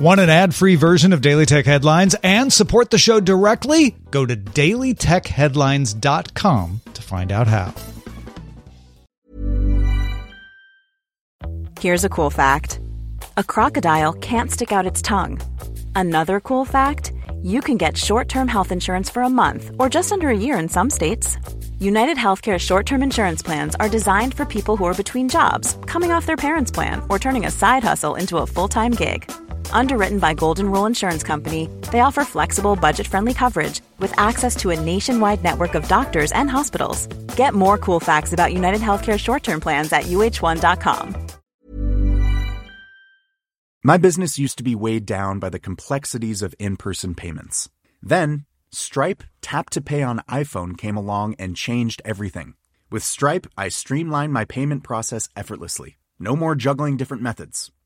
Want an ad free version of Daily Tech Headlines and support the show directly? Go to dailytechheadlines.com to find out how. Here's a cool fact a crocodile can't stick out its tongue. Another cool fact you can get short term health insurance for a month or just under a year in some states. United Healthcare short term insurance plans are designed for people who are between jobs, coming off their parents' plan, or turning a side hustle into a full time gig. Underwritten by Golden Rule Insurance Company, they offer flexible, budget friendly coverage with access to a nationwide network of doctors and hospitals. Get more cool facts about United Healthcare short term plans at uh1.com. My business used to be weighed down by the complexities of in person payments. Then, Stripe Tap to Pay on iPhone came along and changed everything. With Stripe, I streamlined my payment process effortlessly. No more juggling different methods.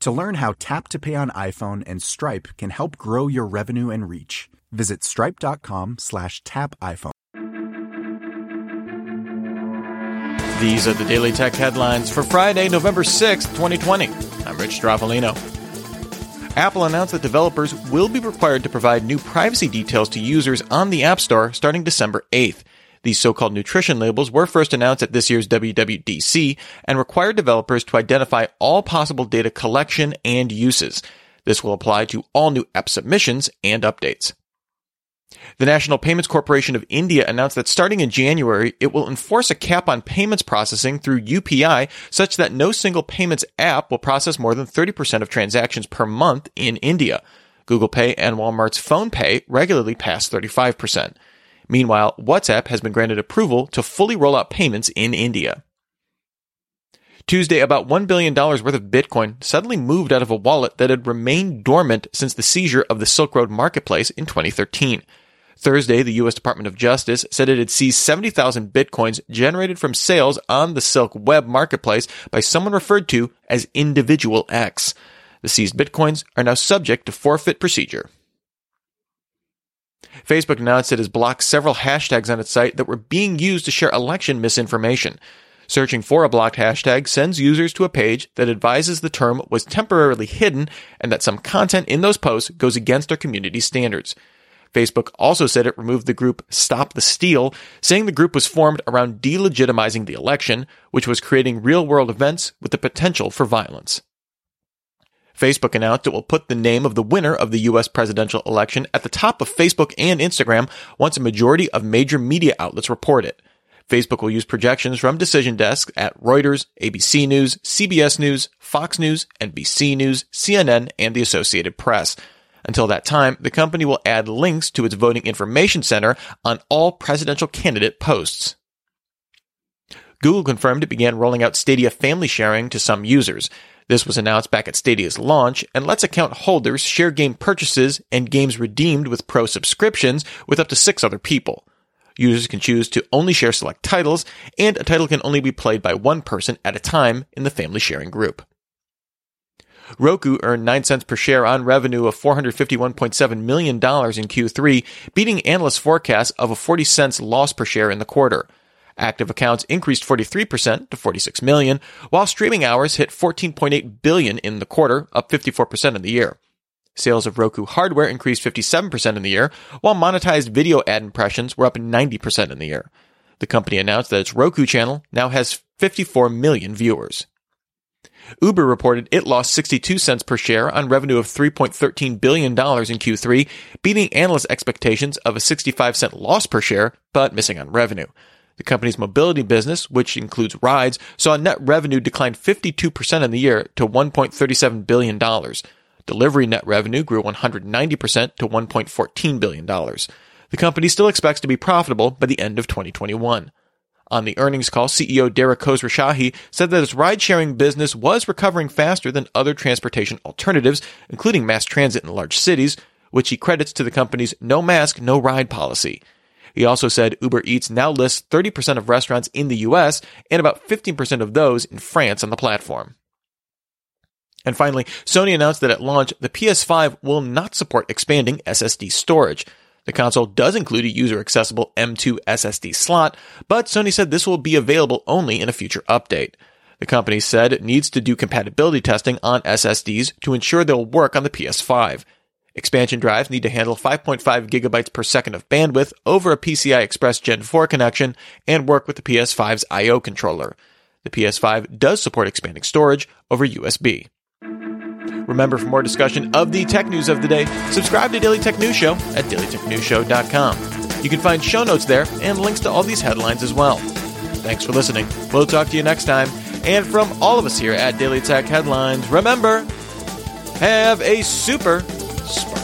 To learn how Tap to Pay on iPhone and Stripe can help grow your revenue and reach, visit stripe.com slash tap iPhone. These are the Daily Tech headlines for Friday, November 6th, 2020. I'm Rich Stroffolino. Apple announced that developers will be required to provide new privacy details to users on the App Store starting December 8th. These so-called nutrition labels were first announced at this year's WWDC and require developers to identify all possible data collection and uses. This will apply to all new app submissions and updates. The National Payments Corporation of India announced that starting in January, it will enforce a cap on payments processing through UPI such that no single payments app will process more than 30% of transactions per month in India. Google Pay and Walmart's PhonePe regularly pass 35%. Meanwhile, WhatsApp has been granted approval to fully roll out payments in India. Tuesday, about $1 billion worth of Bitcoin suddenly moved out of a wallet that had remained dormant since the seizure of the Silk Road marketplace in 2013. Thursday, the U.S. Department of Justice said it had seized 70,000 bitcoins generated from sales on the Silk Web marketplace by someone referred to as Individual X. The seized bitcoins are now subject to forfeit procedure. Facebook announced it has blocked several hashtags on its site that were being used to share election misinformation. Searching for a blocked hashtag sends users to a page that advises the term was temporarily hidden and that some content in those posts goes against our community standards. Facebook also said it removed the group Stop the Steal, saying the group was formed around delegitimizing the election, which was creating real world events with the potential for violence. Facebook announced it will put the name of the winner of the US presidential election at the top of Facebook and Instagram once a majority of major media outlets report it. Facebook will use projections from decision desks at Reuters, ABC News, CBS News, Fox News, NBC News, CNN, and the Associated Press. Until that time, the company will add links to its voting information center on all presidential candidate posts. Google confirmed it began rolling out Stadia family sharing to some users. This was announced back at Stadia's launch and lets account holders share game purchases and games redeemed with pro subscriptions with up to six other people. Users can choose to only share select titles, and a title can only be played by one person at a time in the family sharing group. Roku earned 9 cents per share on revenue of $451.7 million in Q3, beating analysts' forecasts of a 40 cents loss per share in the quarter. Active accounts increased 43% to 46 million, while streaming hours hit 14.8 billion in the quarter, up 54% in the year. Sales of Roku hardware increased 57% in the year, while monetized video ad impressions were up 90% in the year. The company announced that its Roku channel now has 54 million viewers. Uber reported it lost 62 cents per share on revenue of $3.13 billion in Q3, beating analyst expectations of a 65 cent loss per share, but missing on revenue. The company's mobility business, which includes rides, saw net revenue decline 52% in the year to $1.37 billion. Delivery net revenue grew 190% to $1.14 billion. The company still expects to be profitable by the end of 2021. On the earnings call, CEO Dara Khosrowshahi said that its ride-sharing business was recovering faster than other transportation alternatives, including mass transit in large cities, which he credits to the company's no mask, no ride policy. He also said Uber Eats now lists 30% of restaurants in the US and about 15% of those in France on the platform. And finally, Sony announced that at launch, the PS5 will not support expanding SSD storage. The console does include a user accessible M2 SSD slot, but Sony said this will be available only in a future update. The company said it needs to do compatibility testing on SSDs to ensure they'll work on the PS5. Expansion drives need to handle 5.5 gigabytes per second of bandwidth over a PCI Express Gen 4 connection and work with the PS5's I.O. controller. The PS5 does support expanding storage over USB. Remember, for more discussion of the tech news of the day, subscribe to Daily Tech News Show at dailytechnewsshow.com. You can find show notes there and links to all these headlines as well. Thanks for listening. We'll talk to you next time. And from all of us here at Daily Tech Headlines, remember, have a super